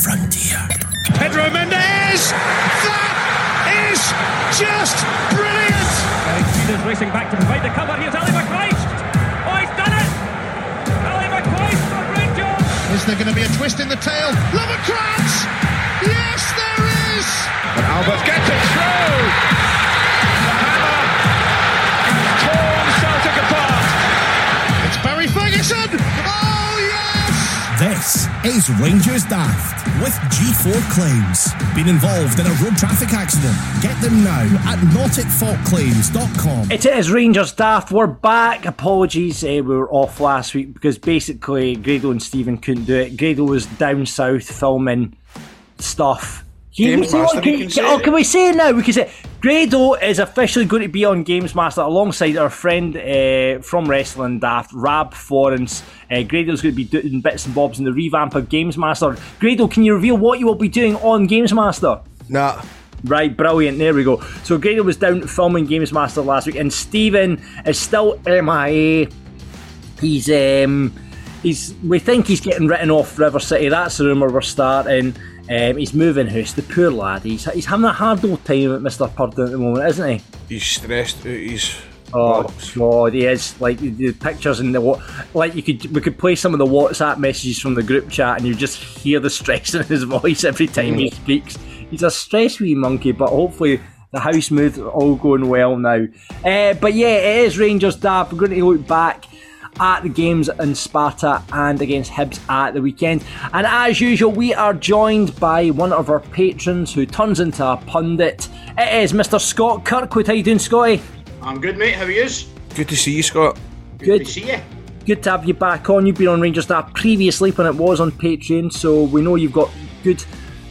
frontier. Pedro Mendes! That is just brilliant! Eric Peters racing back to provide the cover. Here's Ali McCoist. Oh, he's done it! Ali McCoist for Rangers. Is there going to be a twist in the tail? Lovenkrands! Yes, there is! And Albert gets it through! Is Rangers Daft with G4 Claims. Been involved in a road traffic accident? Get them now at notitfaultclaims.com. It is Rangers Daft. We're back. Apologies, uh, we were off last week because basically Grado and Stephen couldn't do it. Grado was down south filming stuff. He Games was- Master, can, can say oh, can we say it now? We can say Grado is officially going to be on Games Master alongside our friend uh, from Wrestling Daft, Rab Florence. Uh, Grado's going to be doing bits and bobs in the revamp of Games Master. Grado, can you reveal what you will be doing on Games Master? Nah. Right, brilliant. There we go. So Grado was down filming Games Master last week, and Stephen is still MIA. He's um, he's we think he's getting written off River City. That's the rumor we're starting. Um, he's moving house. The poor lad. He's he's having a hard old time at Mister Purdon at the moment, isn't he? He's stressed out. He's. Oh God, he is like the, pictures and the what. Like you could we could play some of the WhatsApp messages from the group chat, and you just hear the stress in his voice every time he speaks. He's a stress wee monkey, but hopefully the house move all going well now. Uh, but yeah, it is Rangers Daft. We're going to look back at the games in Sparta and against Hibs at the weekend. And as usual, we are joined by one of our patrons who turns into a pundit. It is Mr. Scott Kirkwood. How you doing, Scotty? I'm good, mate. How are you? Good to see you, Scott. Good. to see you. Good to have you back on. You've been on Rangers Daft previously when it was on Patreon, so we know you've got good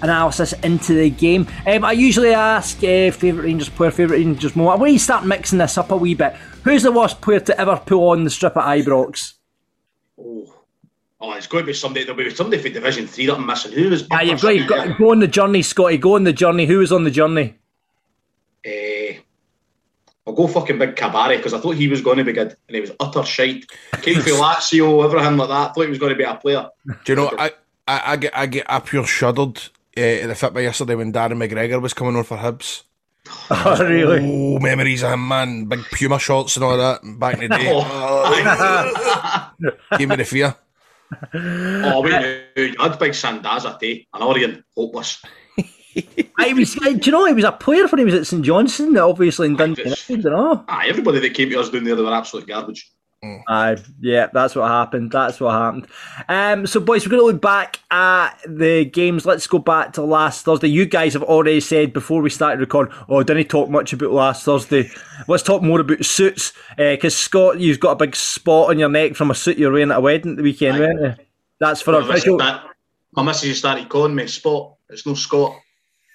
analysis into the game. Um, I usually ask uh, favourite Rangers player, favourite Rangers moment. I'm going to start mixing this up a wee bit. Who's the worst player to ever pull on the strip at Ibrox? Oh, oh, it's going to be somebody. There'll be somebody for Division Three that I'm missing. Who was? Ah, you've got, you've got go on the journey, Scotty. Go on the journey. Who was on the journey? Eh, I'll go fucking big Cabaret because I thought he was going to be good and he was utter shite. Came from Lazio, everything like that. Thought he was going to be a player. Do you know? I I, I get I get I pure shuddered uh, at the fit by yesterday when Darren McGregor was coming on for Hibs. Oh, really? Oh, memories of him, man. Big Puma shorts and all that back in the day. Oh, Gave me the fear. oh we no, you had big Sandaza day and Orion hopeless. I was, do you know, he was a player when he was at St Johnstone, obviously in Dundee. just- United, you know? Ah, everybody that came to us down there, they were absolute garbage. Aye, yeah, that's what happened. That's what happened. Um, so, boys, we're going to look back at the games. Let's go back to last Thursday. You guys have already said before we started recording, oh, didn't talk much about last Thursday. Let's talk more about suits. Because, Scott, you've got a big spot on your neck from a suit you're wearing at a wedding at the weekend, Aye. weren't you? That's for My official. missus, that, my missus started calling me Spot. It's no Scott.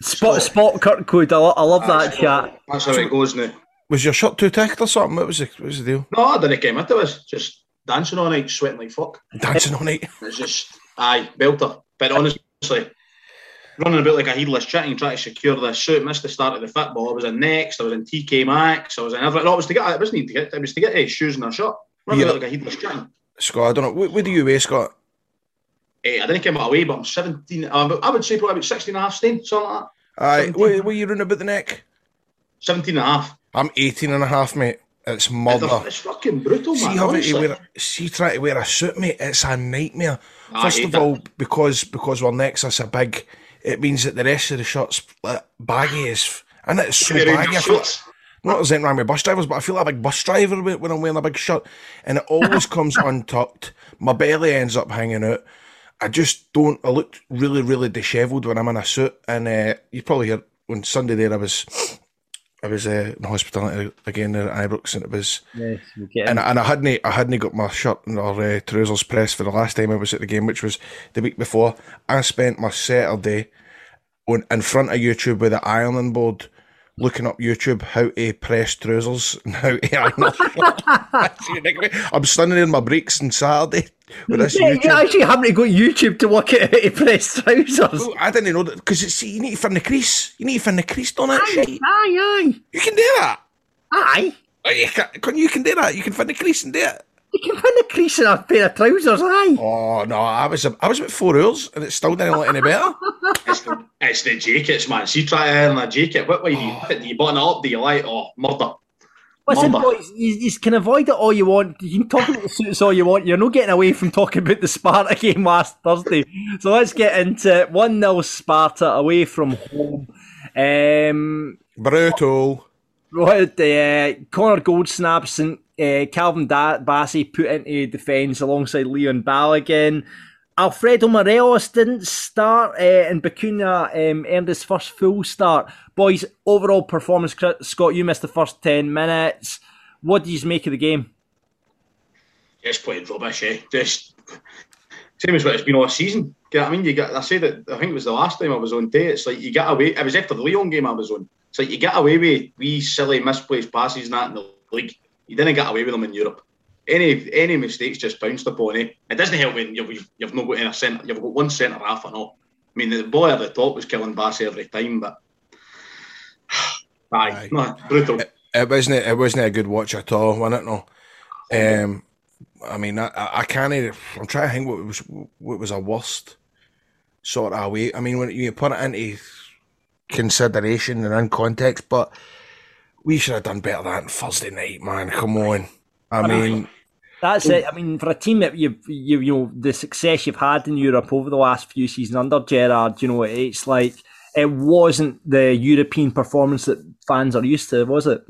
Spot, spot Kirkwood. I, lo- I love that chat. That's how it goes now. Was your shirt too tight or something? What was the, what was the deal? No, I didn't get into it. Was just dancing all night, sweating like fuck. Dancing all night. It's just, aye, belter. But honestly, running about like a heedless chicken trying to secure the suit, missed the start of the football. I was in next, I was in TK Maxx, I was in everything. No, it was to get, it wasn't to get, it was to get uh, shoes and a shirt. Running Yeah. about like a heedless chicken. Scott, I don't know. What, what do you weigh, Scott? Eh, I didn't come out away, but I'm 17, um, I would say probably about 16 and a half something like that. Aye, what, what are you running about the neck? 17 and a half. I'm 18 and a half, mate. It's murder. It's fucking brutal, See man. having to wear, see trying to wear a suit, mate. It's a nightmare. I First of all, because because we're next us a big, it means that the rest of the shirt's baggy as, and it's so baggy. I feel, shorts. not as anything wrong with bus drivers, but I feel like a big bus driver when when I'm wearing a big shirt, and it always comes untucked. My belly ends up hanging out. I just don't. I look really, really dishevelled when I'm in a suit, and uh, you probably hear on Sunday there I was. I was uh, in hospitality again there at Ibrox, and it was Yes, and, and I hadn't I hadn't got my shirt or uh, trousers pressed for the last time I was at the game, which was the week before. I spent my Saturday on in front of YouTube with the ironing board, looking up YouTube how to press trousers and how to. I'm standing in my breaks on Saturday with this Yeah, you actually haven't got YouTube to work out how to press trousers. Well, I didn't know that because see, you need to find the crease. You need to find the crease on that shit. Aye, aye, You can do that. aye. You can you can do that. You can find the crease and do it. You can put the crease in a pair of trousers, aye. Oh no, I was I was about four hours and it still didn't look any better. It's the, it's the jackets, man. See, try to earn a jacket. What way do you, put? do you button it up? Do you like, oh, murder? Listen, Murder. boys, you, you can avoid it all you want. You can talk about the suits all you want. You're not getting away from talking about the Sparta game last Thursday. So let's get into it. 1 0 Sparta away from home. Um, Brutal. what uh, Connor Goldsnaps and uh, Calvin Bassey put into defence alongside Lyon Balogun. Alfredo Morelos didn't start, uh, and Bacuna um, earned his first full start. Boys, overall performance, Scott, you missed the first 10 minutes. What do you make of the game? Just playing rubbish, eh? Just same as what it's been all season. I mean? You. I said that. I think it was the last time I was on day. It's like you get away. It was after the Leon game I was on. It's like you get away with wee silly misplaced passes and that in the league. You didn't get away with them in Europe. Any any mistakes just bounced upon it. It doesn't help when you've you've not got any centre. You've got one centre half and all. I mean, the boy at the top was killing Bassey every time, but aye, Aye. no, brutal. It wasn't it wasn't a good watch at all, wasn't it? No. Um, I mean, I, I I can't. I'm trying to think what was what was a worst sort of way. I mean, when you put it into consideration and in context, but we should have done better than Thursday night, man. Come on. I mean, That's it. I mean, for a team that you've, you, you know, the success you've had in Europe over the last few seasons under Gerrard, you know, it's like it wasn't the European performance that fans are used to, was it?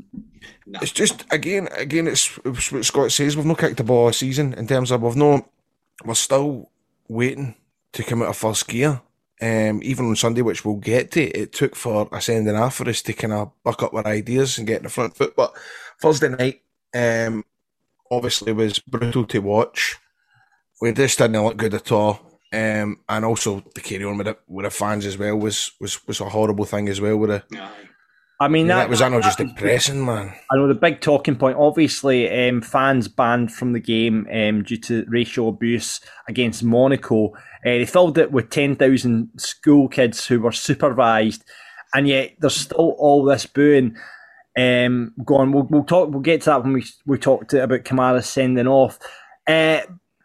it's just again, again, it's, it's what Scott says. We've no kicked the ball all season in terms of we've no. We're still waiting to come out of first gear. Um, even on Sunday, which we'll get to, it took for a sending off for us to kind of buck up our ideas and get in the front foot. But Thursday night, um, obviously was brutal to watch. We just didn't look good at all. Um, and also the carry on with it with the fans as well was was was a horrible thing as well. With the, Aye. I mean, that, was I know just that- depressing, man. I know the big talking point. Obviously, um, fans banned from the game um, due to racial abuse against Monaco. Uh, they filled it with ten thousand school kids who were supervised, and yet there's still all this booing. Um, go on. We'll, we'll talk. We'll get to that when we we talked to, about Kamara sending off. Uh,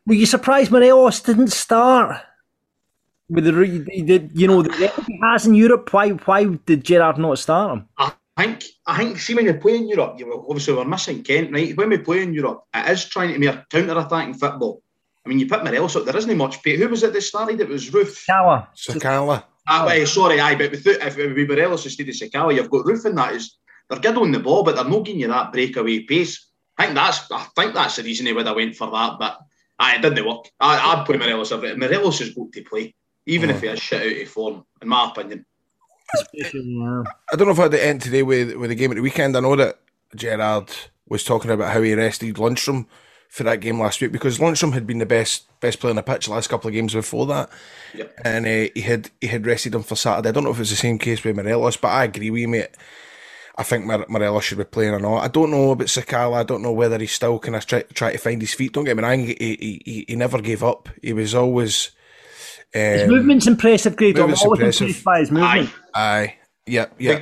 were you surprised Morelos didn't start? With the, re- the you know the he has in Europe, why why did Gerrard not start him? I think I think see when you play in Europe, you know, obviously we're missing Kent, right? When we play in Europe, it is trying to be a counter-attacking football. I mean, you put Morelos up, there isn't much pay. Who was it that started? It was Roofe. Kawa. Sakala. Ah, wait, sorry, aye, but with, if it would be Morelos instead of Sakala, you've got Roofe in that is they're good on the ball, but they're not giving you that breakaway pace. I think that's I think that's the reason he would have went for that, but aye, it didn't work. I, I'd play Morelos every Morelos has got to play, even if he has shit out of form, in my opinion. I don't know if I had the end today with with the game at the weekend. I know that Gerrard was talking about how he rested Lundstram for that game last week because Lundstram had been the best best player on the pitch the last couple of games before that, Yep. and uh, he had he had rested him for Saturday. I don't know if it's the same case with Morelos, but I agree with you, mate. I think Mar- Morelos should be playing or not. I don't know about Sakala. I don't know whether he's still kind of try, try to find his feet. Don't get me wrong. He, he, he, he never gave up. He was always. His Um, movement's impressive, Greg. I'm movement's always impressive. impressed by his movement. Aye. aye. Yeah. Yeah.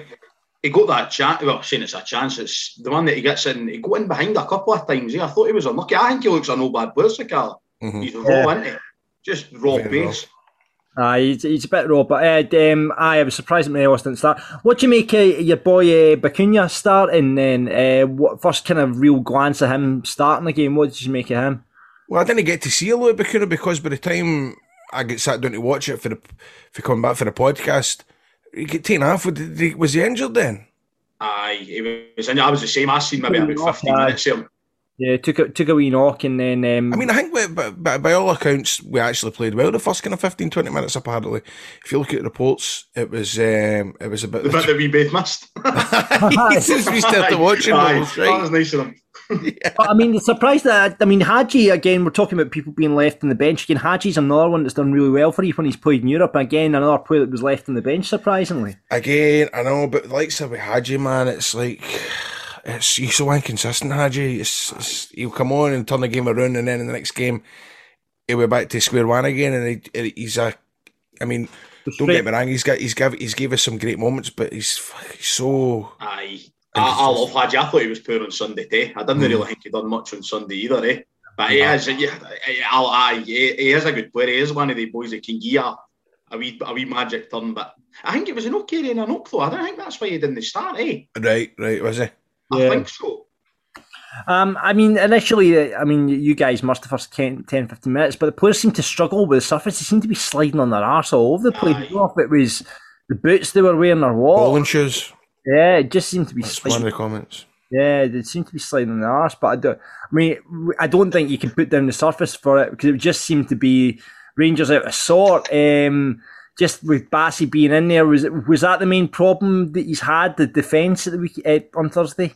He got that chance. Well, saying it's a chance, it's the one that he gets in. He got in behind a couple of times. Yeah, I thought he was unlucky. I think he looks a no bad player, Sakala. Mhm. He's raw, isn't he? Just raw Very raw. pace. Aye, he's, he's a bit raw, but uh, um, aye, I was surprised that Morelos didn't start. What do you make of your boy uh, Bacuna starting then? Uh, what first kind of real glance of him starting the game? What did you make of him? Well, I didn't get to see a lot of Bacuna because by the time I get sat down to watch it for the for coming back for the podcast, he get taken off. Was he, was he injured then? Aye, he was. injured. I was the same. I seen maybe about fifteen Aye. minutes of him. Yeah, took a, took a wee knock and then. Um, I mean, I think by, by, by, by all accounts, we actually played well the first kind of 15, 20 minutes. Apparently, if you look at the reports, it was um, it was a bit. The bit that we both missed. Since we started watching, Aye, it was that was nice of him. But I mean, the surprise that I mean, Hagi again. We're talking about people being left on the bench again. Hagi's another one that's done really well for you when he's played in Europe. Again, another player that was left on the bench, surprisingly. Again, I know, but like said with Hagi, man, it's like it's he's so inconsistent. Hagi, it's, it's he'll come on and turn the game around, and then in the next game he'll be back to square one again. And he, he's a, I mean, don't get me wrong, he's got he's give he's gave us some great moments, but he's he's so Aye. I, I love Hagi. I thought he was poor on Sunday, eh? I didn't really think he done much on Sunday either, eh? But he is, yeah, I'll, I, he, he is a good player. He is one of the boys that can give you a, a wee, a wee magic turn. But I think it was an okay in an up though. I don't think that's why he didn't start, eh? Right, right, was he? I Yeah. think so. Um, I mean, initially, I mean, you guys must the first 10, 10 15 minutes, but the players seemed to struggle with the surface. They seemed to be sliding on their arse all over the place. I don't know if it was the boots they were wearing or what. Bowling shoes. Yeah, it just seemed to be That's one of the comments. Yeah, they seem to be sliding on the arse, but I don't. I mean, I don't think you can put down the surface for it because it just seemed to be Rangers out of sort. Um, just with Bassey being in there, was it, was that the main problem that he's had the defence at the week uh, on Thursday?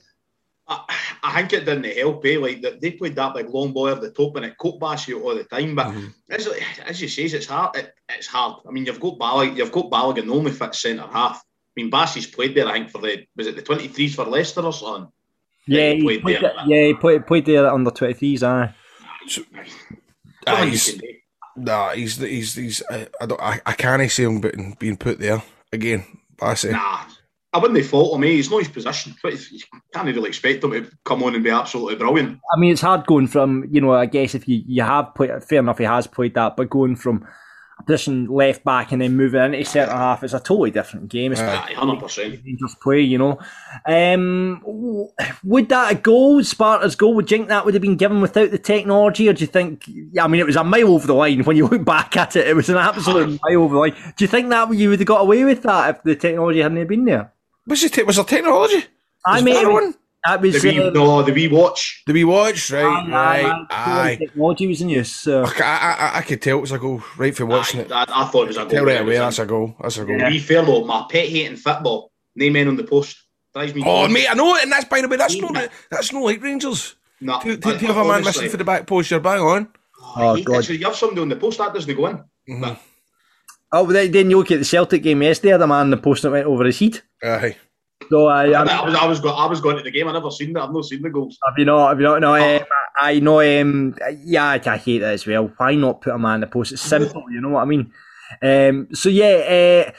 I, I think it didn't help, eh? Like that they played that big long ball over the top and it caught Bassey all the time. But as, as you say, it's hard. It, it's hard. I mean, you've got Ballig, you've got Balogun, the only fit centre half. I mean, Bassey's played there. I think for the was it the twenty threes for Leicester or something. Yeah, he he played played there, it- but- yeah, he played, played there under twenty threes. Aye. Ah, Nothing you he's, can do. nah, he's, he's, he's, I, I don't, I, I can't see him being, being put there again. Bassey. Nah, I wouldn't fault him. Eh? He's not his position. But You can't really expect him to come on and be absolutely brilliant. I mean, it's hard going from you know. I guess if you you have played, fair enough, he has played that, but going from a position left back and then moving into centre half, it's a totally different game. especially Hundred percent. Rangers play, you know. Um, would that a goal, Sparta's goal, would you think that would have been given without the technology, or do you think? Yeah, I mean, it was a mile over the line. When you look back at it, it was an absolute mile over the line. Do you think that you would have got away with that if the technology hadn't been there? Was, it, was there technology? I Was mean, there one? That was. The wee, uh, no, the wee watch. Did we watch? Right, aye, right, aye, aye. Technology was in use. So. I, I, I, I could tell it was a goal right for watching I, it. I, I thought it was a goal. Tell right away, that's a goal. That's a goal. To be fair though, my pet hate in football, name men on the post. Drives me Oh, crazy. mate, I know it, and that's by the way, that's Yeah. not that's not like Rangers. No, Do, do, I- do you have a man missing for the back post? You're bang on. Oh, I hate God. So you have somebody on the post that doesn't go in. But Oh, but then then you look at the Celtic game yesterday. The man in the post that went over his heat. Aye. So I, I, I, was, I was, go, I was going to the game. I never seen that. I've not seen the goals. Have you not? Have you not? No, um, I know. Um, yeah, I, I hate that as well. Why not put a man in the post? It's simple, you know what I mean. Um, so yeah, uh,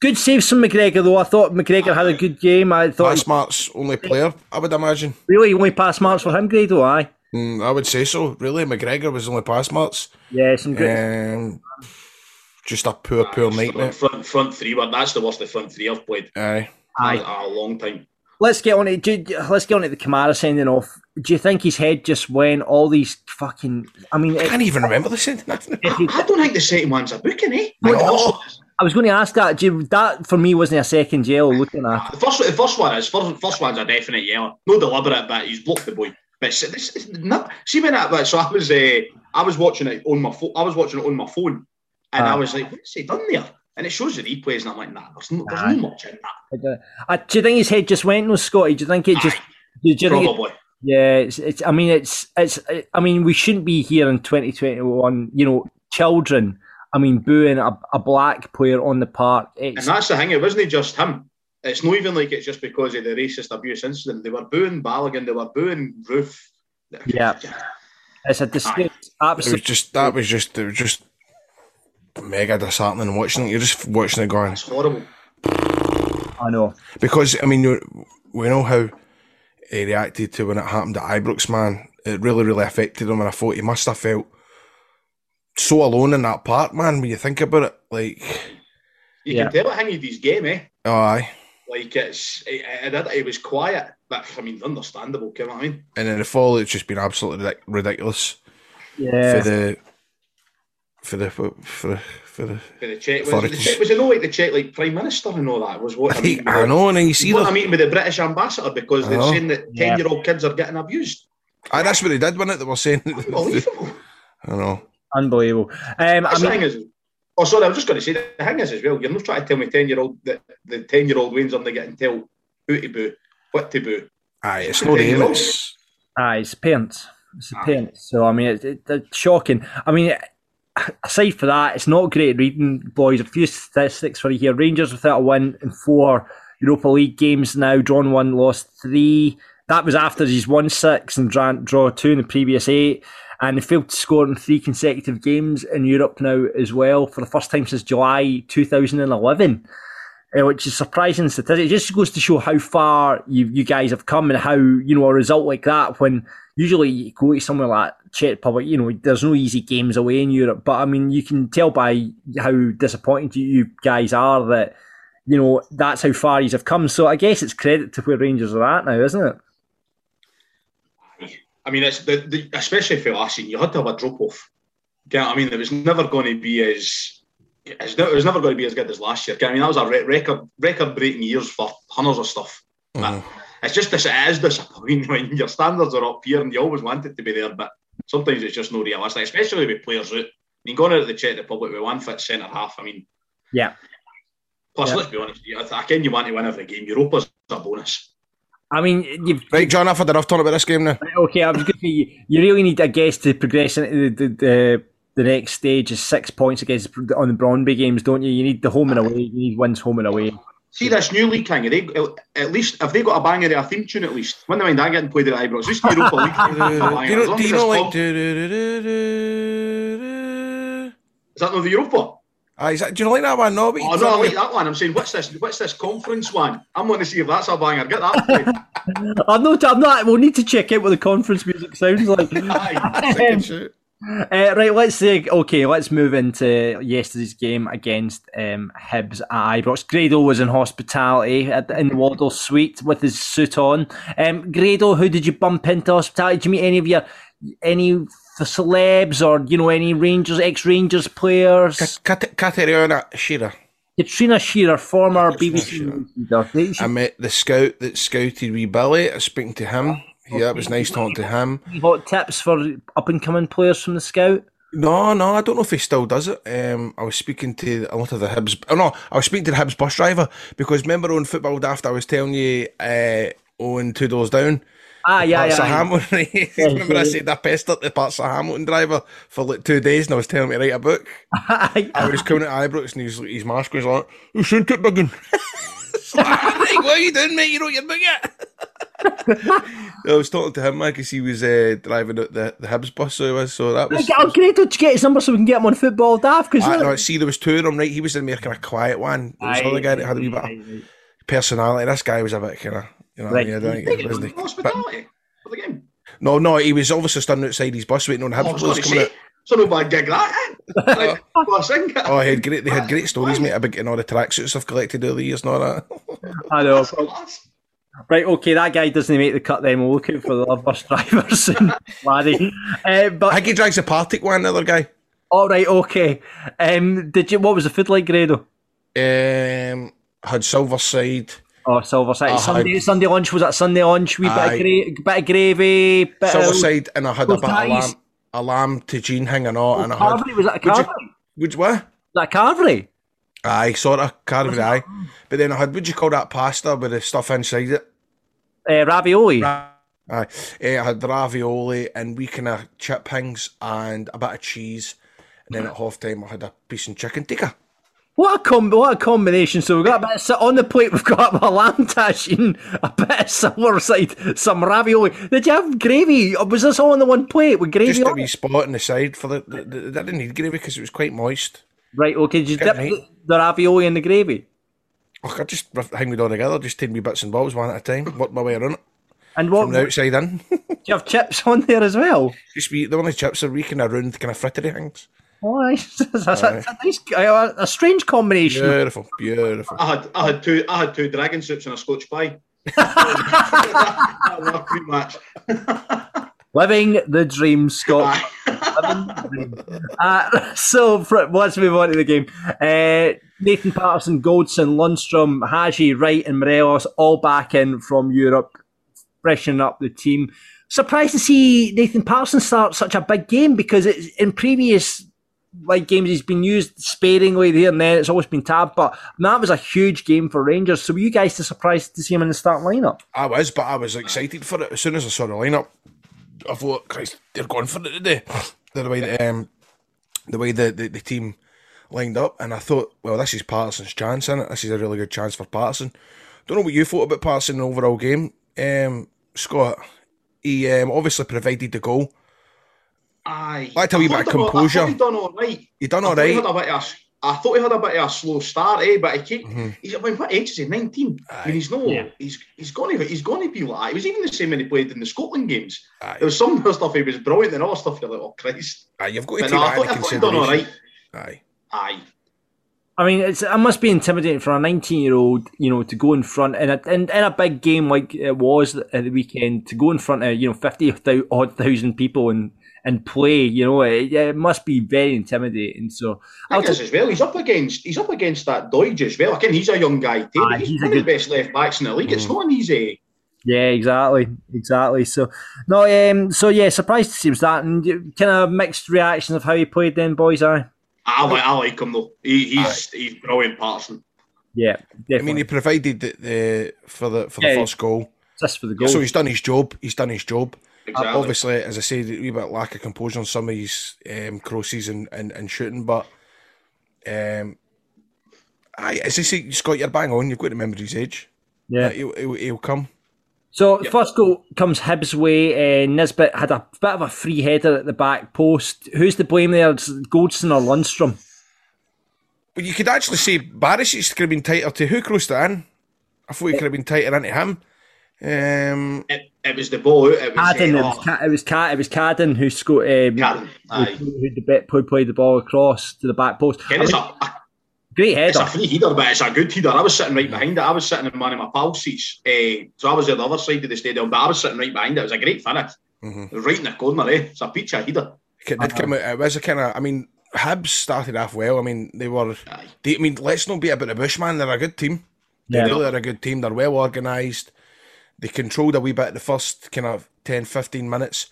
good saves from McGregor though. I thought McGregor had a good game. I thought Pass Mark's only player, I would imagine. really only pass marks for him, Grado. Aye, Mm, I would say so. Really, McGregor was only pass marks. yeah, some good. Um, just a poor, poor night, mate. Front, front three, but that's the worst the front three I've played Aye. Aye. in a long time. Let's get on it. do- Let's get on to the Kamara sending off. Do you think his head just went all these fucking? I mean, I can't even remember the sentence. I don't think the second one's a booking, eh? I The know. first- I was going to ask that. Do you, that for me wasn't a second yellow looking at. The first, the first one is first, first one's a definite yellow. No deliberate, but he's blocked the boy. But it's, this is not. See when that. But so I was, uh, I was watching it on my phone. I was watching it on my phone, and I Ah. was like, "What's he done there?" And it shows the replays, and I'm like, "Nah, there's no, there's Aye. no much in that." Uh, do you think his head just went, no, Scotty? Do you think it just? Do you think it, Probably. Yeah, it's, it's. I mean, it's. It's. I mean, we shouldn't be here in 2021. You know, children. I mean, booing a, a black player on the park. And that's the thing. It wasn't just him. It's not even like it's just because of the racist abuse incident. They were booing Balogun. They were booing Roofe. Yeah. it's a disgrace. It was Absolutely. just that was just it was just mega disheartening watching it. You're just watching it going It's horrible. I know. because I mean you we know how he reacted to when it happened at Ibrox. Man, it really really affected him, and I thought he must have felt so alone in that part, man. When you think about it, like You Yeah. can tell it hanging his game, eh? oh, aye, Like it's, it, it, it, it was quiet, but I mean, understandable. You know what I mean? and then the fall it's just been absolutely ridiculous Yeah. for the for the for the for the. For the check, For was, it, it the to- check, was it not like the check, like prime minister and all that? Was what I mean? I know, and then you see He won a that. with the British ambassador because they're saying that Yeah. ten-year-old kids are getting abused. Aye, that's what they did, wasn't it? They were saying. Unbelievable. I know. Unbelievable. Um, I That's the mean, thing is. Oh, sorry, I was just going to say the thing is as well. You're not trying to tell me ten-year-old that the ten-year-old Wayne's are getting tell who to boo, what to boo. Aye, it's not him. Aye, it's the parents. It's the parents. So, I mean, it, it, it's shocking. I mean, aside for that, it's not great reading, boys. A few statistics for you here. Rangers without a win in four Europa League games now, drawn one, lost three. That was after he's won six and draw, two in the previous eight. And they failed to score in three consecutive games in Europe now as well for the first time since July 2011. Uh, which is surprising statistic. It just goes to show how far you you guys have come and how you know a result like that when usually you go to somewhere like Czech Republic, you know, there's no easy games away in Europe. But I mean, you can tell by how disappointed you guys are that you know that's how far you have come. So I guess it's credit to where Rangers are at now, isn't it? I mean, it's the, the especially for last season, you had to have a drop off. I mean, it was never going to be as it's it was never going to be as good as last year. I mean, that was a record record breaking years for hundreds of stuff. Mm. It's just this, it is disappointing when your standards are up here and you always want it to be there, but sometimes it's just not realistic, especially with players out. I mean, going out of the Czech Republic with one fit centre half, I mean, yeah. Plus, yeah. let's be honest, again, you want to win every game. Europa's a bonus. I mean, you've, right, John. I've had enough talking about this game now. Okay, I was going to say you really need, a guest to progress into the, the, the the next stage is six points against on the Brøndby games, don't you? You need the home and away. You need wins home and away. See this new league thing. They at least if they got a banger of a theme tune at least. When they mind that getting played at Ibrox, just Europa League. do you know, do you know like? Is that not the Europa? Ah, is that, do you know like that one? No, but oh, no, I like that one. I'm saying, what's this? What's this conference one? I'm going to see if that's a banger. Get that. I'm not. I'm not. We'll need to check out what the conference music sounds like. Aye, uh, right, let's say okay. Let's move into yesterday's game against um, Hibs at Ibrox. Grado was in hospitality at, in the Waddell Suite with his suit on. Um, Grado, who did you bump into hospitality? Did you meet any of your any celebs or you know any Rangers, ex Rangers players? Katerina Shearer. Katrina Shearer, former BBC Shearer. I met the scout that scouted wee Billy. I was speaking to him. Yeah, it was nice talking to him. Hot tips for up and coming players from the scout? No, no, I don't know if he still does it. Um, I was speaking to a lot of the Hibs. Oh no, I was speaking to the Hibs bus driver because remember on football daft I was telling you uh, on two doors down. Ah, yeah, parts yeah. Of Hamilton, yeah, remember I said I pestered the parts of Hamilton driver for like two days and I was telling him to write a book. I was coming to Ibrox and he's, his mask was like, "You sent it, Duggan." what are you doing, mate? You know what you're doing yet? I was talking to him, man, because he was uh, driving the, the the Hibs bus, so he was. So that was. Oh, great! Did you get his number so we can get him on football, Daft? Because I no, see, there was two of them, right? He was in the kind of quiet one. There was another guy that had a wee bit of personality. This guy was a bit kind of, you know, right. I mean, I don't wasn't? Hospitality for the game. No, no, he was obviously standing outside his bus waiting on Hibs oh, coming out. So no bad gig that. Eh? oh, I had great. They had great stories, mate, about getting all the tracksuits I've collected over the years and all that. I know. Right, okay, that guy doesn't make the cut then. We'll look out for the other bus drivers and laddie. Uh, but I think he drives a Partick one, the other guy. All right, okay. Um, did you? What was the food like, Grado? Um, had Silverside. Oh, Silverside. Uh, Sunday, had, Sunday lunch was that Sunday lunch? We bit of, gra- bit of gravy. Bit Silverside, of, and I had a bit of lamb, a lamb tagine hanging on, oh, and I carvery, had. Was that a carvery? Would you, what? Was that carvery? Aye, sort of carvery, aye. But then I had, would you call that pasta with the stuff inside it? Uh, ravioli. Aye. Uh, I had ravioli and we kind of chip things and a bit of cheese. And then at half time, I had a piece of chicken tikka. What a com- what a combination! So we've got a bit of, on the plate. We've got a lamb tagine, a bit of Silverside, some ravioli. Did you have gravy? Or was this all on the one plate with gravy? Just a wee spot on the side for the. the, the, the didn't need gravy because it was quite moist. Right. Okay. Did you dip the, the ravioli in the gravy? Oh, I just hang it all together, just take me bits and bobs one at a time, work my way around it. And what from the outside in? do you have chips on there as well? Just be the only chips are we kind of round kind of frittery things. Oh, nice. That's a, a, nice, a, a, strange combination. Beautiful, beautiful. I had I had two I had two dragon soups and a Scotch pie. pretty much. Living the dream, Scott. the dream. Uh, so for, let's move on to the game. Uh, Nathan Patterson, Goldson, Lundstram, Hagi, Wright, and Morelos all back in from Europe, freshening up the team. Surprised to see Nathan Patterson start such a big game because it's in previous like games he's been used sparingly here and there. It's always been tabbed, but that was a huge game for Rangers. So were you guys surprised to see him in the start lineup? I was, but I was excited for it as soon as I saw the lineup. I thought, Christ, they're going for it today. The way the, um, the way the, the, the team lined up, and I thought, well, this is Patterson's chance, and it? This is a really good chance for Patterson. Don't know what you thought about Patterson in the overall game, um, Scott. He um, obviously provided the goal. Aye. I tell you about composure. He done all right. He done all right. He had a bit of I thought he had a bit of a slow start, eh? But he came. Mm-hmm. He's I mean, what age is he? Nineteen. I mean, he's no. Yeah. He's he's going to he's going to be like. that. He was even the same when he played in the Scotland games. Aye. There was some of the stuff he was brilliant, and other stuff you're like, oh Christ. Aye, you've got to But take no, I that thought, I into thought he done all consideration. Aye. Aye. I mean, it's, it must be intimidating for a 19 year old, you know, to go in front in a, in, in a big game like it was at the weekend, to go in front of, you know, fifty odd thousand people and, and play, you know, it, it must be very intimidating. So, I I'll think t- as well. He's up against he's up against that Doig as well. Again, he's a young guy too. Aye, he's, he's a one of the best left backs in the league. Mm. It's not an easy. yeah, exactly. Exactly. So, no, um, so yeah, surprised to see him starting. Kind of mixed reactions of how he played then, boys, aye? I like I like him though. He, he's he's brilliant, Patterson. Yeah, definitely. I mean, he provided the, the for the for the Yeah. first goal. just for the goal. So he's done his job. He's done his job. Exactly. Obviously, as I said, a wee bit lack of composure on some of his um, crosses and, and, and shooting, but um, aye, as I say, Scott, you're bang on. You've got to remember his age. yeah. Uh, he'll, he'll, he'll come. So first goal comes Hibs way. Uh, Nisbet had a bit of a free header at the back post. Who's to blame there? It's Goldson or Lundstram? But you could actually say Barisic could have been tighter to who crossed it in. I thought he could have been tighter into him. Um, It, it was the ball. It was, Cadden. It uh, was, Ca- it was Ca- It was Cadden who scored. Um, Cadden, aye. Who, who who played the ball across to the back post. I Again, it's, mean, a, great it's a free header, but it's a good header. I was sitting right behind it. I was sitting in one of my pal seats. Uh, so I was at the other side of the stadium, but I was sitting right behind it. It was a great finish. Mm-hmm. Right in the corner, eh? It's a peach header. it did come out. It was a kind of. I mean, Hibs started off well. I mean, they were. They, I mean, let's not beat about the bush, man. They're a good team. They Yeah. really are a good team. They're well organised. They controlled a wee bit the first kind of 10, 15 minutes,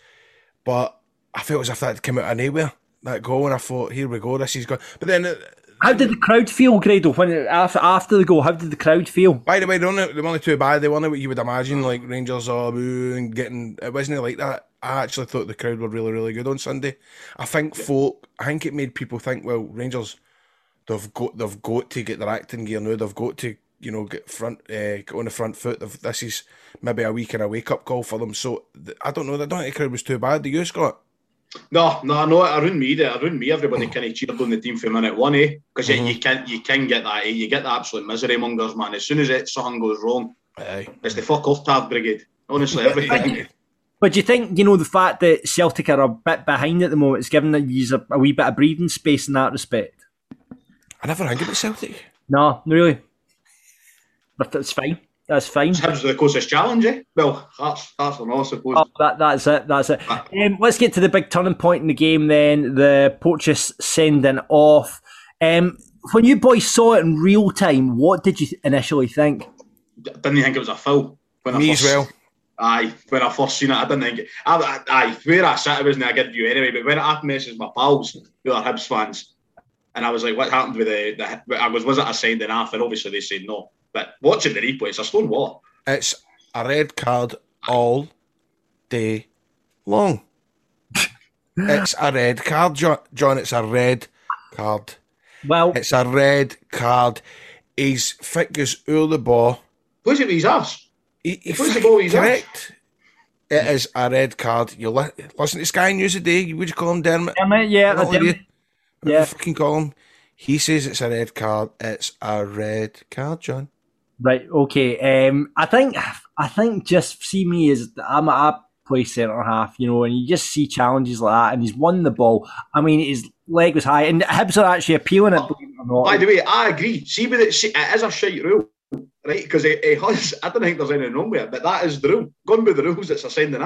but I felt as if that had come out of nowhere. That goal, and I thought, here we go, this is good. But then, How did the crowd feel, Grado, when it, after after the goal? How did the crowd feel? by the way, they weren't, they weren't too bad. They weren't what you would imagine, like Rangers or boo and getting. It wasn't like that. I actually thought the crowd were really, really good on Sunday. I think folk. I think it made people think, well, Rangers, they've got they've got to get their acting gear now. They've got to you know get front uh, get on the front foot. They've, this is maybe a week and a wake up call for them. So th- I don't know. I don't think the crowd was too bad. Do you, Scott? No, no, no. Around me, there, around me, everybody kind of cheered on the team from minute one, eh? Because Mm-hmm. you, you can you can get that, eh? You get the absolute misery mongers, man. As soon as it something goes wrong, Aye. it's the fuck off tab brigade. Honestly, everything. But do you think, you know, the fact that Celtic are a bit behind at the moment is giving you a, a wee bit of breathing space in that respect? I never think about Celtic. No, really. But that's fine. That's fine. Hibs are the closest challenge, eh? Well, that's that's an I suppose. Oh, that, that's it. That's it. Um, let's get to the big turning point in the game then. The Porteous sending off. Um, when you boys saw it in real time, what did you initially think? didn't think it was a foul. When Me I as first, well. Aye, when I first seen it, I didn't think it. I, I, aye, where I sat, it wasn't a good view anyway. But when I messaged my pals who are Hibs fans, and I was like, "What happened with the?" the I was, was it a sending off? And obviously they said no. But watching the replay, it's a stone wall. It's a red card all day long. it's a red card, Jo- John. It's a red card. Well, It's a red card. His foot goes over the ball. Plays it with his ass. He, he Where's the ball he's at? correct. It is a red card. You li- listen to Sky News today. Would you call him Dermot? damn it, yeah, What damn would it. you- Yeah. what you fucking call him. He says it's a red card. It's a red card, John. Right. Okay. Um, I think I think just see me as I'm a play centre half, you know, and you just see challenges like that, and he's won the ball. I mean, his leg was high, and Hibs are actually appealing it. By the way, I agree. See, with it, see, it is a shite rule, right? Because it, it has. I don't think there's anything wrong with it, but that is the rule. Gone with the rules, it's a sending.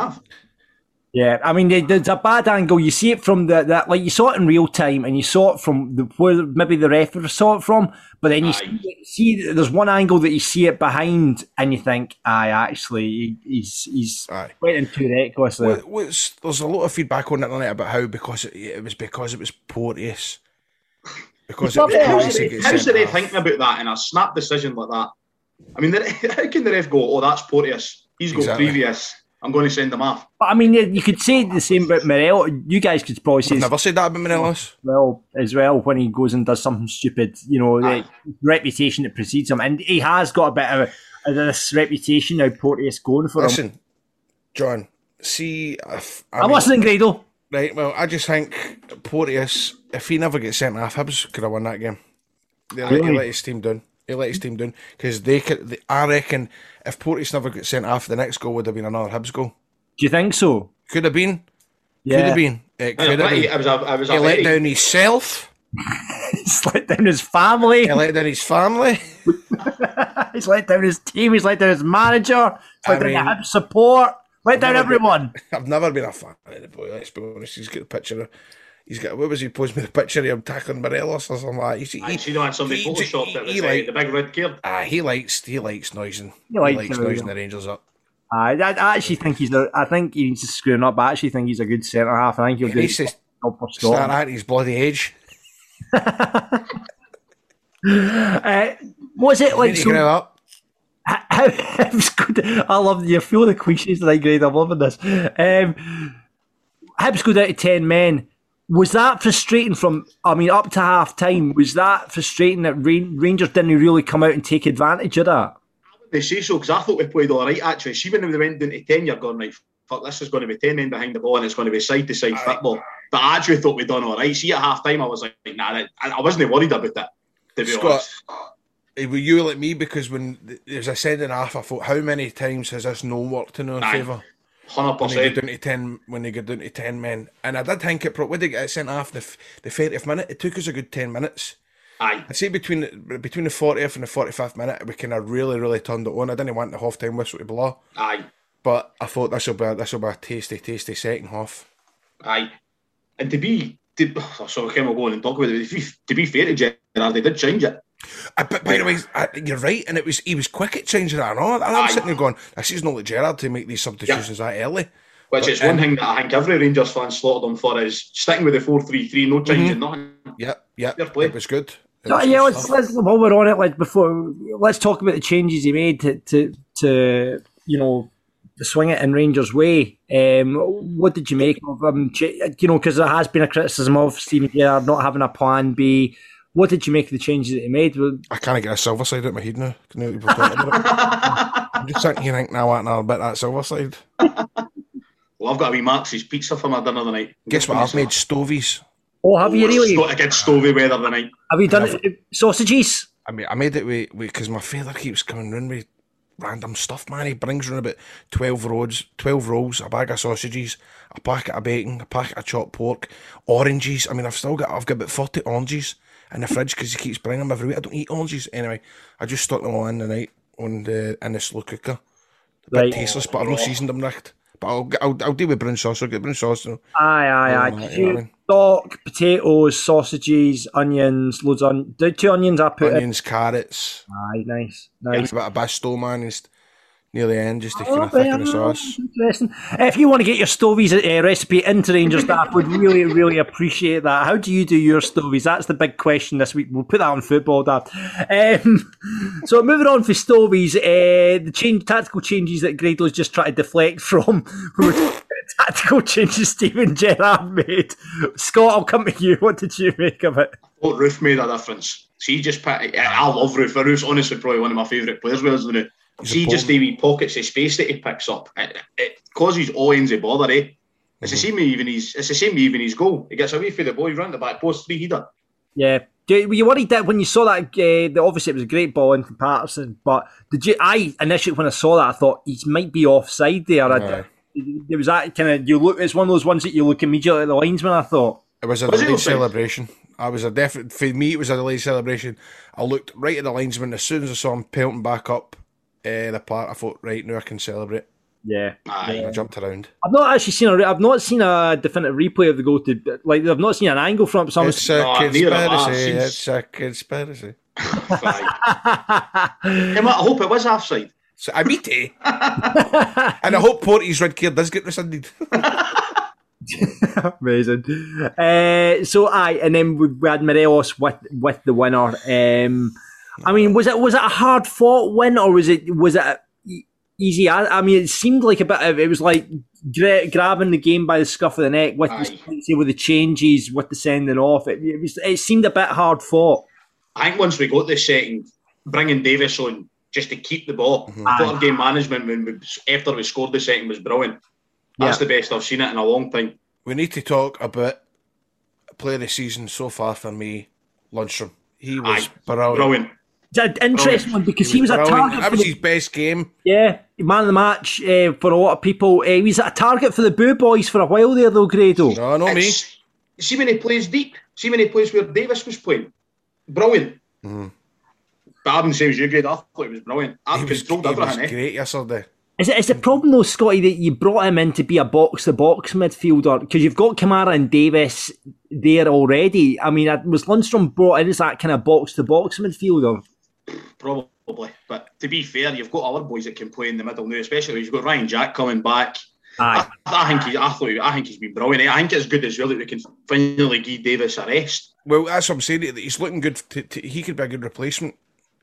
Yeah, I mean, there- there's a bad angle. You see it from the that, like you saw it in real time, and you saw it from the where maybe the referee saw it from. But then you Aye. see, see there's one angle that you see it behind, and you think, "Aye, actually, he's he's Aye. went in too reckless." there." What- what's- there's a lot of feedback on the internet about how because it, it was because it was Porteous. Because it was Yeah, How's Porteous the, that gets how's the ref thinking about that in a snap decision like that? I mean, how can the ref go, oh, that's Porteous. He's got Exactly. previous. I'm going to send them off. But I mean, you could say the same about Morel. You guys could probably say I've never said that about Morelos. well as well when he goes and does something stupid. You know, the Aye. reputation that precedes him, and he has got a bit of, a, of this reputation now. Porteous going for him. Listen, John, see, if, I, I'm mean, listening, Gradle. right, well, I just think Porteous, if he never gets sent off, Hibs could have won that game. He let, he let his team down. He let his team down because they could. They, I reckon if Porteous never got sent off, the next goal would have been another Hibs goal. Do you think so? Could have been. Yeah. Could have been. It could have I been. was a, I was He let down himself. He's let down his family. He let down his family. He's let down his team. He's let down his manager. He's let I down mean- the Hibs support. Let down never been- everyone. I've never been a fan of the boy. Let's be honest. He's got a picture. Of, he's got what was he posed me the picture of him tackling Morelos or something like that. He's, he, I seen on somebody he- photoshopped he- it. he uh, like- the big red kid. Ah, he likes he likes noising. He, likes likes it, noising yeah. the Rangers up. I, I I actually think he's a. I think he's just screwing up. But I actually think he's a good centre half. I think he'll He do needs to the start at his bloody age. Uh, what's it like? Need So, up. how, Hibs go I love you feel the cliches tonight, Greg. I'm loving this. Um, Hibs go down to ten men. Was that frustrating from? I mean, up to half time. Was that frustrating that Rangers didn't really come out and take advantage of that? They say so because I thought we played all right. Actually, see when they went down to ten, you're going right. Fuck, this is going to be ten men behind the ball, and it's going to be side to side football. But I actually thought we'd done all right. See, at half time, I was like, nah, I I wasn't worried about it. To be Scott, honest, Eh, Were you like me? Because when there's a sending off, I thought, how many times has this no worked in our favour? Hundred When they get percent. down to ten, when they get down to ten men, and I did think it. pro- When they get sent off the the thirtieth minute, it took us a good ten minutes. Aye, I'd say between between the fortieth and the forty fifth minute, we kind of really really turned it on. I didn't want the half time whistle to blow, aye, but I thought this will be this will be a tasty tasty second half. aye. And to be, to, so can we go on and talk about it? To be, to be fair to Gerrard, they did change it. Uh, but by the way, uh, you're right, and it was he was quick at changing that. I know. And I'm Aye. sitting there going, "This is not like Gerrard to make these substitutions that early." Which But, is one um, thing that I think every Rangers fan slaughtered them for is sticking with the four three three, no changing nothing. Yep, yep, Fair play. it was good. It So, was yeah, good let's, stuff. let's while we're on it, like before, let's talk about the changes he made to to, to you know swing it in Rangers' way. Um, what did you make of him? Ch- You know, because there has been a criticism of Steven Gerrard not having a plan B. What did you make of the changes that he made? Well, I can't get a silver side out my head now. Now that we're talking about it. I'm just sitting here thinking, now I want another bit that silver side. Well, I've got a wee Max's pizza for my dinner tonight. Guess what? I've made stovies. Oh, have you oh, really? Got a good stovey weather tonight. Have you done it? Sausages? I mean, I made it with because my father keeps coming round with random stuff, man. He brings round about twelve rolls, twelve rolls, a bag of sausages, a packet of bacon, a packet of chopped pork, oranges. I mean, I've still got I've got about forty oranges in the fridge because he keeps bringing them every week. I don't eat oranges anyway. I just stuck them all in the night on the in the slow cooker. A bit Right. tasteless, but I've not seasoned them right. But I'll I'll, I'll deal with brown sauce. I'll get brown sauce. So. Aye, aye, aye. Did yeah, you I mean- stock, potatoes, sausages, onions, loads on. The two onions I put in. Onions, carrots, Aye, nice, a nice. bit of basto man, and st- near the end just to kind of thicken the sauce. Interesting. If you want to get your stovies uh, recipe into Rangers Daft, would really, really appreciate that. How do you do your stovies? That's the big question this week. We'll put that on football, Daft. Um, so moving on for stovies, uh, the change, tactical changes that Grado's just tried to deflect from. We were talking about tactical changes Steven Gerrard made. Scott, I'll come to you. What did you make of it? What Roofe made a difference. See, just put, I I love Roofe. Roofe's honestly probably one of my favourite players. Whereas the He's see, just bomb. the wee pockets of space that he picks up, it, it causes all ends of bother. Eh? It's the same even his. It's the same even his goal. He gets away for the boy, round ran the back post, three header. Yeah. Do, were you worried that when you saw that, uh, obviously it was a great ball in from Patterson, but did you? I initially when I saw that, I thought he might be offside there. I, Aye. there was that kind of you look. It's one of those ones that you look immediately at the linesman. I thought, It was a Was it delayed celebration. I was a definite for me. It was a delayed celebration. I looked right at the linesman as soon as I saw him pelting back up uh, the part. I thought, right now I can celebrate. yeah. Aye. I jumped around. I've not actually seen a. re- I've not seen a definitive replay of the goal. To like, I've not seen an angle from it. So It's a No, neither have I. conspiracy. It's a conspiracy. Aye. Hey, Matt, I hope it was offside. So I meet it, and I hope Porty's red card does get rescinded. Amazing. Uh, so I and then we, we had Morelos with with the winner. Um, I mean, was it was it a hard fought win or was it was it easy? I, I mean, it seemed like a bit of it was like gra- grabbing the game by the scuff of the neck with the, with the changes, with the sending off. It, it was it seemed a bit hard fought. I think once we got the second, bringing Davis on just to keep the ball, Mm-hmm. I thought our game management when we, after we scored the second was brilliant. That's Yeah. the best I've seen it in a long time. We need to talk about player of the season so far for me, Lundstram. He was Aye, brilliant. brilliant. It's an interesting one because he was, a target. That For was the, his best game. yeah, man of the match uh, for a lot of people. Uh, he was a target for the Boo Boys for a while there, though. Grado. No, no me. It's- See when he plays deep. See when he plays where Davis was playing. Brilliant. But I'm the same as you, Grade. I thought it was brilliant. I He was, he was everything. eh? great yesterday. Is it is the problem though, Scotty, that you brought him in to be a box to box midfielder because you've got Kamara and Davis there already? I mean, uh, was Lundstram brought in as that kind of box to box midfielder? Probably. But to be fair, you've got other boys that can play in the middle now, especially you've got Ryan Jack coming back. I, I think he, I thought he, I think he's been brilliant. I think it's good as well that we can finally give Davis a rest. Well, that's what I'm saying. that He's looking good. To, to, he could be a good replacement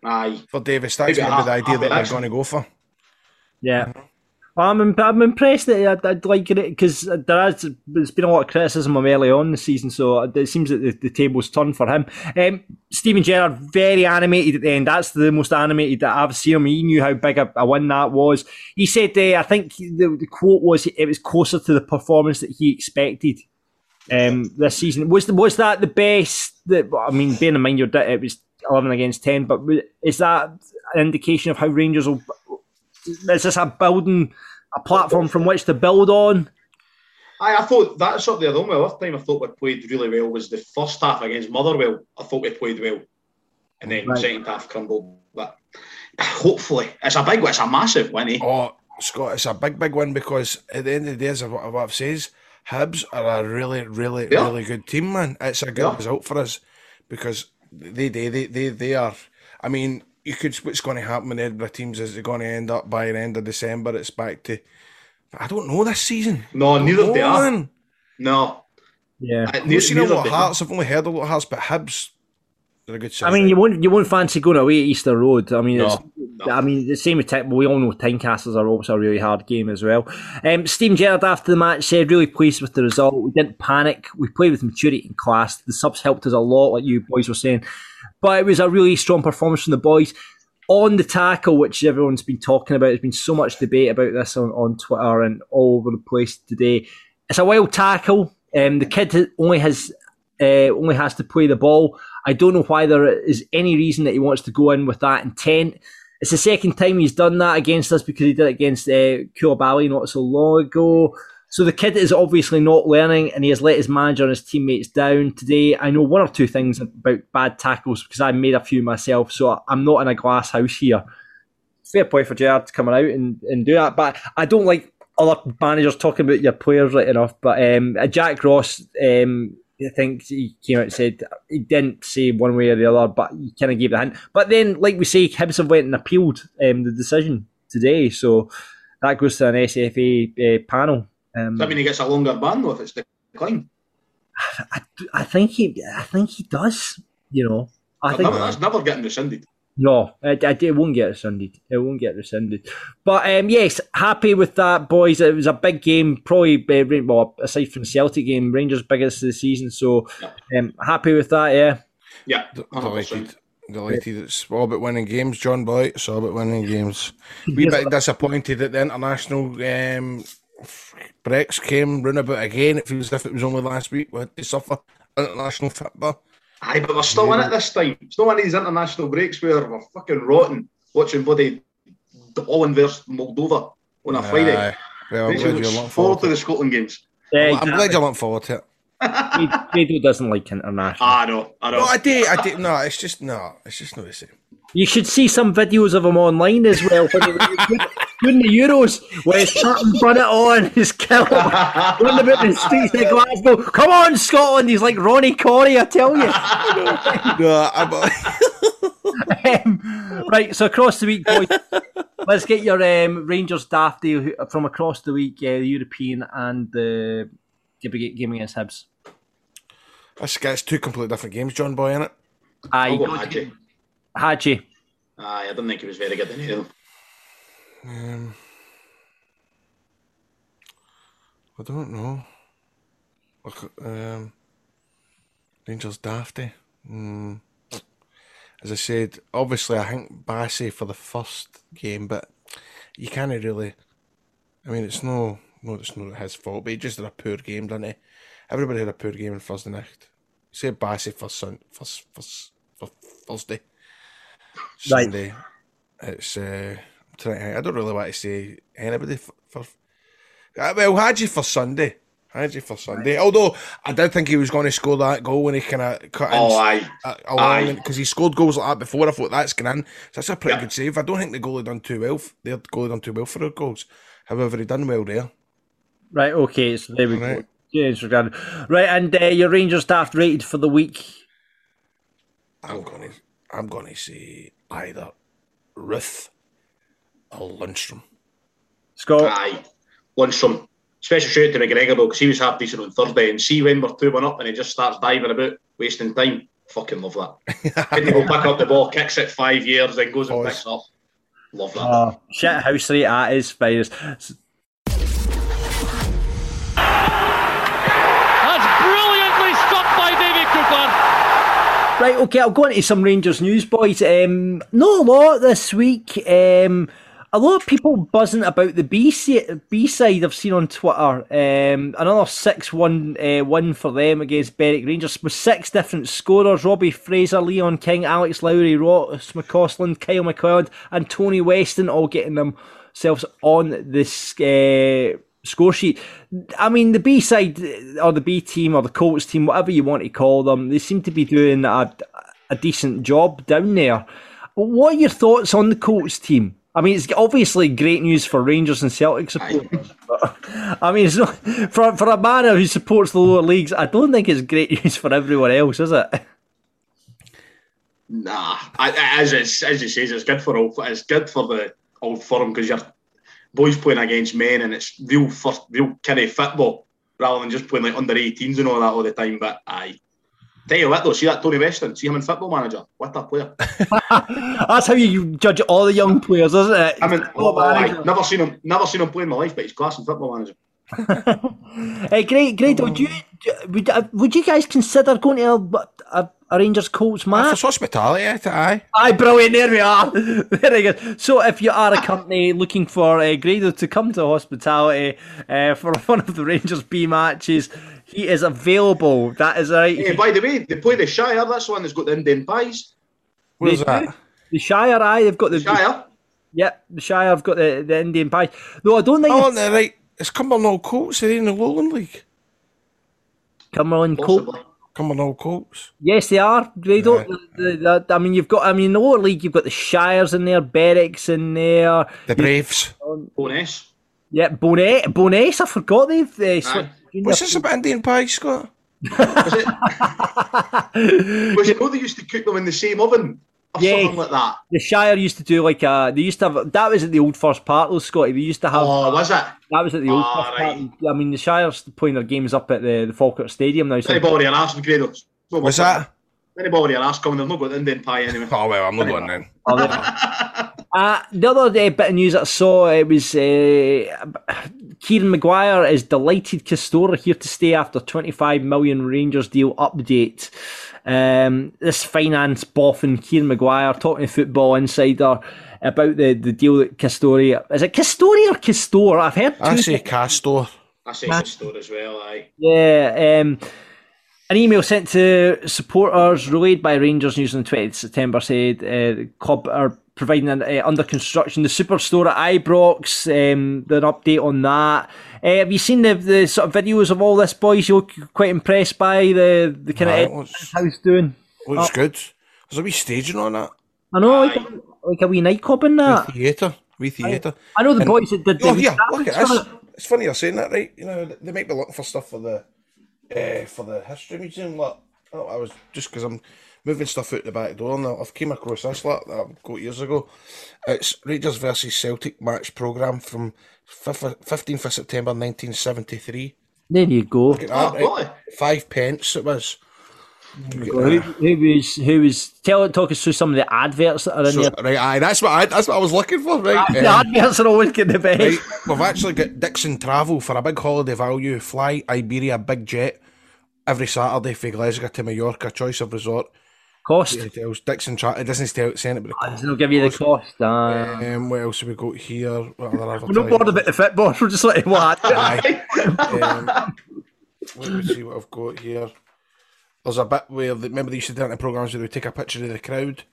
Aye. for Davis. That's going to be the half- idea half that they're going to go for. Yeah. Well, I'm, imp- I'm impressed that I'd, I'd like it because there has there's been a lot of criticism of early on the season, so it seems that the, the table's turned for him. Um, Steven Gerrard very animated at the end. That's the most animated that I've seen him. He knew how big a, a win that was. He said, uh, I think the, the quote was, it was closer to the performance that he expected um, this season. Was the, was that the best? That I mean, bearing in mind your it was eleven against ten, but is that an indication of how Rangers will? Is this a building a platform from which to build on? Aye, I thought that's sort of the only other time I thought we played really well was the first half against Motherwell. I thought we played well, and then Right. second half crumbled. But hopefully, it's a big, it's a massive win. Eh? Oh, Scott, it's a big, big win because at the end of the day, as what what I've says, Hibs are a really, really, Yeah. really good team, man. It's a good Yeah. result for us because they, they, they, they, they are. I mean, you could. What's going to happen with the Edinburgh teams is they're going to end up by the end of December. It's back to. I don't know this season. No, neither they are. man. No, Yeah. I, We've seen a neither lot of. Hearts. I've only heard a lot of Hearts, but Hibs, they're a good side. I mean, you won't you won't fancy going away at Easter Road. I mean, No. it's, I mean, the same with Tech, we all know Tynecastles are also a really hard game as well. Um, Steven Gerrard after the match said, really pleased with the result. We didn't panic. We played with maturity and class. The subs helped us a lot, like you boys were saying. But it was a really strong performance from the boys. On the tackle, which everyone's been talking about, there's been so much debate about this on, on Twitter and all over the place today. It's a wild tackle. Um, the kid only has uh, only has to play the ball. I don't know why there is any reason that he wants to go in with that intent. It's the second time he's done that against us because he did it against uh, not so long ago. So the kid is obviously not learning and he has let his manager and his teammates down today. I know one or two things about bad tackles because I made a few myself, so I'm not in a glass house here. Fair play for Gerrard coming out and, and do that, but I don't like other managers talking about your players right enough. But um, uh, Jack Ross, um, I think he came out and said he didn't say one way or the other, but he kind of gave the hint. But then, like we say, Hibs have went and appealed um, the decision today, so that goes to an SFA uh, panel. Um, Does that mean he gets a longer ban though if it's declined? I, I think he, I think he does. You know, I That's think never, that's never getting rescinded. no, it, it, it won't get rescinded. It won't get rescinded. But um, yes, happy with that, boys. It was a big game, probably. Uh, well, aside from the Celtic game, Rangers' biggest of the season. So um, happy with that. Yeah. Yeah, D- 100%. Delighted. Delighted. It's all about winning games, John Boy. It's all about winning games. We bit disappointed at the international um, breaks came round about again. It feels as if it was only last week we had to suffer international football. Aye, but we're still in it this time. It's not one of these international breaks where we're fucking rotten watching bloody Holland versus Moldova on a Friday. Well, I'm glad you you're looking forward forward to to the. Scotland games. Yeah, I'm glad you're looking forward to it. Grado doesn't like international. Ah, I know, I know. No, I do. I do. No, it's just no. It's just not the same. You should see some videos of him online as well. When he was doing the Euros, where he's cutting bun it on, he's killing, running about the streets of Glasgow. Come on, Scotland! He's like Ronnie Corey, I tell you. No, I'm, um, right, so across the week, boys, let's get your um, Rangers Dafty who- from across the week, uh, the European and the game game against Hibs. that's, that's two completely different games, John Boy, in it. Aye, I'll go go- Hagi. Hagi. Aye, I don't think he was very good in either. Um, I don't know. Look, um, Rangers Dafty. Mm. As I said, obviously I think Bassey for the first game, but you can't really. I mean, it's no, no, it's not his fault, but he just had a poor game, didn't he? Everybody had a poor game on Thursday night. Say Bassey for Sun, for, for, for Thursday. Right. Sunday. It's uh, I'm trying to, I don't really want to say anybody for. for uh, well, Hagi for Sunday. Hagi for Sunday. Although I did think he was going to score that goal when he kind of cut in. Oh, aye. uh, because he scored goals like that before. I thought that's going in. So that's a pretty Yeah. good save. I don't think the goalie done too well. Their goalie done too well for their goals. However, he done well there. Right, okay, so there we go. Right. James. Right, and uh, your Rangers staff rated for the week. I'm gonna, I'm gonna say either Roofe or Lundstram. Scott. Aye. Lundstram. Special shout out to McGregor though, because he was half decent on Thursday. And see when we're 2 1 up and he just starts diving about, wasting time. Fucking love that. Couldn't go pick up the ball, kicks it five years, then goes and picks it up. Love that. Oh, shit house rate that is, his finest. Right, okay, I'll go into some Rangers news, boys. Um, not a lot this week. Um, a lot of people buzzing about the B, side I've seen on Twitter. Um, another 6 1 uh, win for them against Berwick Rangers with six different scorers Robbie Fraser, Leon King, Alex Lowry, Ross McCausland, Kyle McLeod, and Tony Weston all getting themselves on this. Uh, score sheet. I mean, the B side or the B team or the Colts team, whatever you want to call them, they seem to be doing a, a decent job down there. What are your thoughts on the Colts team? I mean, it's obviously great news for Rangers and Celtic supporters. But, I mean, it's not, for for a man who supports the lower leagues. I don't think it's great news for everyone else, is it? Nah, I, as it's, as you say, it's good for all. It's good for the old firm because you're boys playing against men and it's real first, real kind of football rather than just playing like under 18s and all that all the time. But I tell you what though, see that Tony Weston, see him in Football Manager, what a player! That's how you judge all the young players, isn't it? I mean, oh. I never seen him, never seen him play in my life, but he's class in Football Manager. Hey, great, great. Would you would, uh, would you guys consider going to a, a, a Rangers Colts For match? hospitality, aye. Aye, brilliant. There we are. Very good. So, if you are a company looking for uh, Grado to come to hospitality uh, for one of the Rangers B matches, he is available. That is right. Hey, by the way, they play the Shire. That's the one that's got the Indian pies. Where's that? do. The Shire, aye, they've got the Shire. Yep, the Shire have got the, the Indian pie. No, I don't think Oh, it's no, right. It's Cumbernauld Colts. They're in the Lowland League. Cumberland Colt. Possibly. Cumbernauld Colts. Yes, they are. Grado. The, the, the, I mean, you've got. I mean, in the lower league, you've got the Shires in there, Berwick's in there. The Braves. Bonus. Yeah, Bonet, Bo'ness. I forgot they've. Uh, slipped junior- What's this about Indian pie, Scott? Was it? was it? know they used to cook them in the same oven or Yeah. something like that? The Shire used to do like a. They used to have that was at the old Firs Park though, Scotty. They used to have Oh, was it? that was at the old Ah, first right. part. I mean, the Shire's playing their games up at the, the Falkirk Stadium now. So Anybody an arse Grado? What's that? Anybody an arse coming? They've not got the Indian pie anyway. Oh, well, I'm not going then. uh, the other uh, bit of news that I saw it was uh, Kieran Maguire is delighted Castore here to stay after 25 million Rangers deal update. Um, this finance boffin Kieran Maguire talking to Football Insider about the, the deal that Castoria is it Castoria or Castor? I've heard two I say Castor. I say the store as well. Aye. Yeah, um, an email sent to supporters relayed by Rangers News on the 20th September said uh, the club are providing an, uh, under construction the superstore at Ibrox. Um, an update on that. Uh, have you seen the, the sort of videos of all this, boys? You're quite impressed by the the kind Aye, of it looks, house doing. looks good. There's a wee staging on that. I know, like, a- like a wee nightclub in that. Wee theatre. Wee theatre. I know the And- boys that did. Oh, the yeah, look at graphics this. it. It's funny you're saying that, right? You know, they might be looking for stuff for the uh, for the history museum. Look, oh, I was just because I'm moving stuff out the back door, and I've came across this lot that I got years ago. It's Rangers versus Celtic match program from fifteenth of September, nineteen seventy three. There you go. That, Oh, right? really? Five pence it was. Look Who, who was who was tell talk us through some of the adverts that are in So, there. right, aye, that's what I, that's what I was looking for, right? The Um, adverts are always getting the best. Right, we've actually got Dixon Travel for a big holiday value. Fly Iberia big jet every Saturday for Glasgow to Mallorca. Choice of resort. Cost. Details. Dixon Tra- It doesn't tell send it, but the They'll give you the cost. Uh, um, what else have we got here? What other we're not bored about the football. We're just like what? Aye. um, let me see what I've got here. there's a bit where the, remember they used to do it in programs where they would take a picture of the crowd,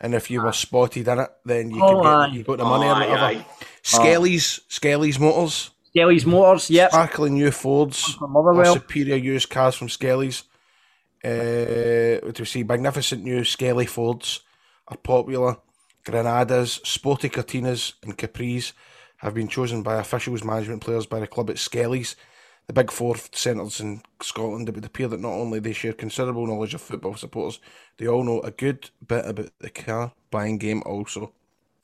and if you were spotted in it, then you Oh, could aye. get you got the money or Aye, whatever. aye. Skelly's Skelly's Motors, Skelly's Motors, yep. sparkling new Fords, Motherwell. superior used cars from Skelly's. Uh, we see? Magnificent new Skelly Fords are popular. Granadas, Sporty Cortinas, and Capris have been chosen by officials, management players by the club at Skelly's. The big four centres in Scotland, it would appear that not only they share considerable knowledge of football supporters, they all know a good bit about the car buying game also.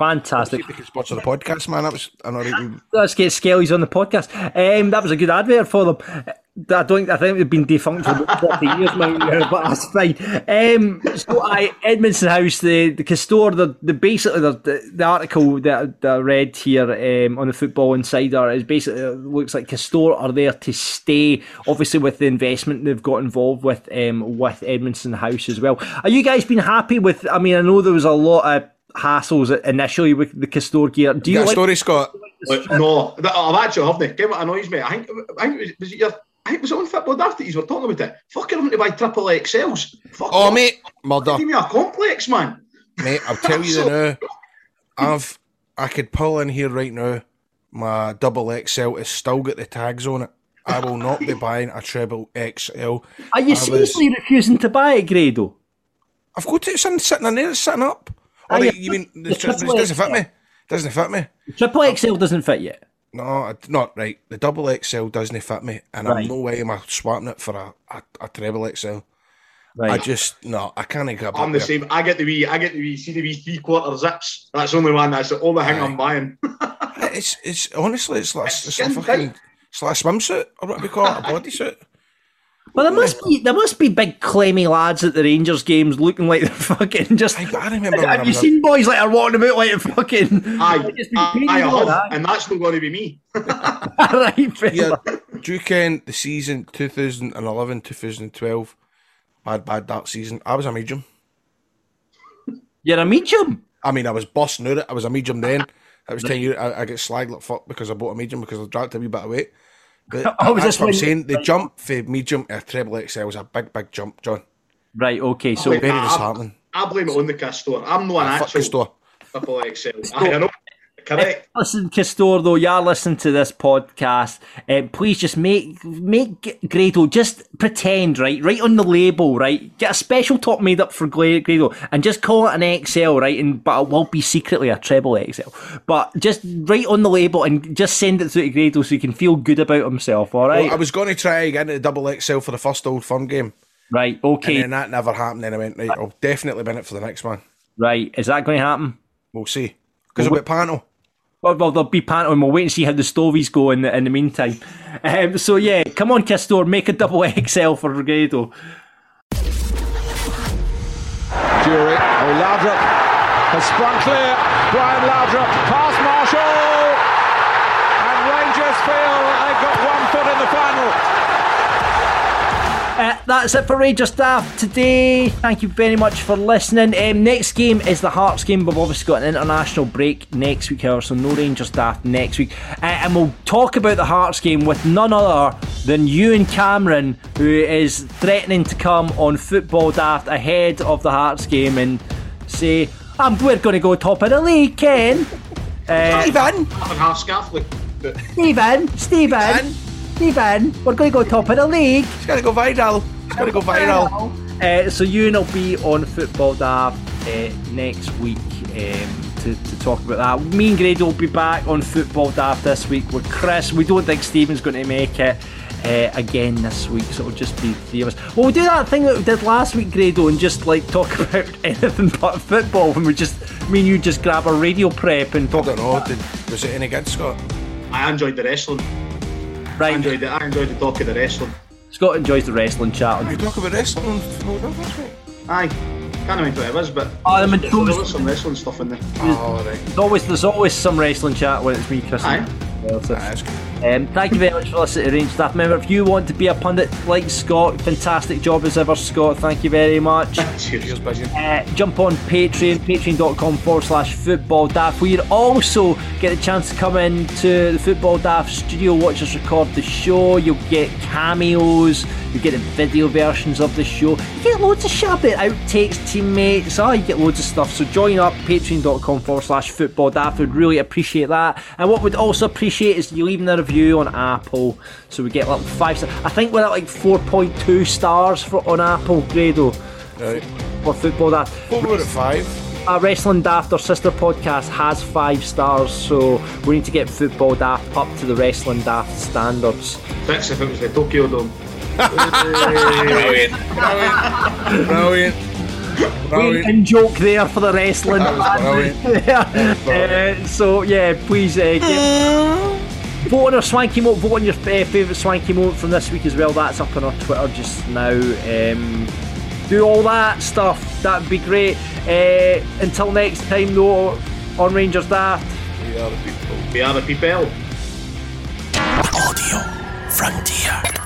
Fantastic. They can sponsor the podcast, man. That was an alright. Let's get Skelly's on the podcast. Um, that was a good advert for them. I don't. I think they've been defunct for about forty years now, but that's fine. Um, so, I Edmiston House, the the Castore, the, the basically the, the, article that, that I read here um, on the Football Insider is basically looks like Castore are there to stay. Obviously, with the investment they've got involved with um, with Edmiston House as well. Are you guys been happy with? I mean, I know there was a lot of hassles initially with the Castore gear. Do You you got a like? story, Scott? Like, no, oh, that- I've actually haven't. Get what annoys me. I think, I think it was, was it your, I think it was on football daft that you were talking about it. Fucking having to buy triple XLs. Fuck Oh, off. mate, murder. Give me a complex, man. Mate, I'll tell you now. I've I could pull in here right now. My double XL has still got the tags on it. I will not be buying a treble XL. Are you I was- seriously refusing to buy it, Grado? I've got it it's sitting in there, it's sitting up. Oh, oh yeah, you mean the it doesn't triple fit me? Doesn't fit me? Triple XL doesn't fit yet. No, I- not right. The double XL doesn't fit me, and Right. I'm no way am I swapping it for a, a, a treble XL. I just no, I can't get. I'm the same. I get the wee, I get the wee, see the wee three quarter zips. That's the only one. That's the only thing I'm buying. It's it's honestly it's like it's, a skin fucking it's like a swimsuit or what we call it, a bodysuit. Well, there must be there must be big clammy lads at the Rangers games looking like they're fucking just. I, I remember when I Have you seen boys like are walking about like a fucking? Aye, Just be aye, I all have, that. and that's not going to be me. right, fair Yeah, enough. do you ken the season 2011 2012? Bad, bad that season. I was a medium. You're a medium. I mean, I was busting out it. I was a medium then. I was 10 years. I, I get slagged like fuck because I bought a medium because I dropped a wee bit of weight. But Oh, was that's this what I'm when- saying. The jump for medium to treble XL was a big, big jump, John. Right. Okay. So Wait, Very I- disheartening. I blame it on the Castore. I'm not an Ah, fuck actual the store. triple XL. Aye, I know. Correct. Listen, Castore, though, you are listening to this podcast. Uh, please just make make Grado just pretend, right? Right on the label, right? Get a special top made up for Grado and just call it an XL, right? And but it will be secretly a treble XL. But just write on the label and just send it through to Grado so he can feel good about himself. All right, Well, I was going to try get into the double XL for the first Old Firm game. right, okay. And then that never happened. Then I went, right, I'll definitely be in it for the next one. right. Is that going to happen? We'll see. Because be at Panto. Well, well, there'll be panto, and we'll wait and see how the stovies go in the, in the meantime. Um, so yeah, come on, Castore, make a double XL for Grado. Jury. Oh, Laudrup has sprung clear. Brian Laudrup past Marshall. And Rangers feel they've got one foot in the final. Uh, that's it for Rangers Daft today. Thank you very much for listening. Um, next game is the Hearts game. We've obviously got an international break next week, however, so no Rangers Daft next week. Uh, and we'll talk about the Hearts game with none other than Ewan Cameron, who is threatening to come on Football Daft ahead of the Hearts game and say, I'm, we're going to go top of the league, Ken. Uh, Ivan! Half and half scarf. Like, but Stephen, Stephen, Stephen, we're going to go top of the league. It's going to go viral. It's going to go viral. Uh, so I'll be on Football Daft uh, next week um, to, to talk about that. Me and Grado will be back on Football Daft this week with Chris. We don't think Stephen's going to make it uh, again this week, so it'll just be three of us. Well, we'll do that thing that we did last week, Grado, and just like talk about anything but football. When we just, me and you just grab a radio prep and I talk. don't know. Did, was it any good, Scott? I enjoyed the wrestling. I enjoyed the, I enjoyed the talk of the wrestling. Scott enjoys the wrestling chat. You talk about wrestling on Football Daft last week? Aye. Can't remember what it was, but Oh, I'm there's, enthused. there was some wrestling stuff in there. Oh, right. There's always there's always some wrestling chat when it's me, Chris. Aye. Yeah, so- That's good. Um, thank you very much for listening to Rangers Daft. Remember, if you want to be a pundit like Scott, fantastic job as ever, Scott. Thank you very much. Cheers, Uh, jump on Patreon, patreon.com forward slash football daft, where you also get a chance to come into the Football Daft studio, watch us record the show. You'll get cameos, you get the video versions of the show. You get loads of shit up there, outtakes, teammates, oh, you get loads of stuff. So join up, patreon.com forward slash football daft. Would really appreciate that. And what we'd also appreciate is you leaving a review on Apple. So we get like five stars. I think we're at like 4.2 stars for on Apple, Grado, Right. for football daft. What were at five? Uh, Wrestling Daft, our sister podcast, has five stars, so we need to get Football Daft up to the Wrestling Daft standards. Fix if it was the Tokyo Dome. Brilliant. Brilliant. Brilliant. Brilliant. In joke there for the wrestling. That was brilliant. uh, so yeah, please uh, get, vote on our swanky moment. Vote on your uh, favourite swanky moment from this week as well. That's up on our Twitter just now. Um, do all that stuff. That'd be great. Uh, until next time, though, on Rangers Daft. We are the people. We are the people. Audio Frontier.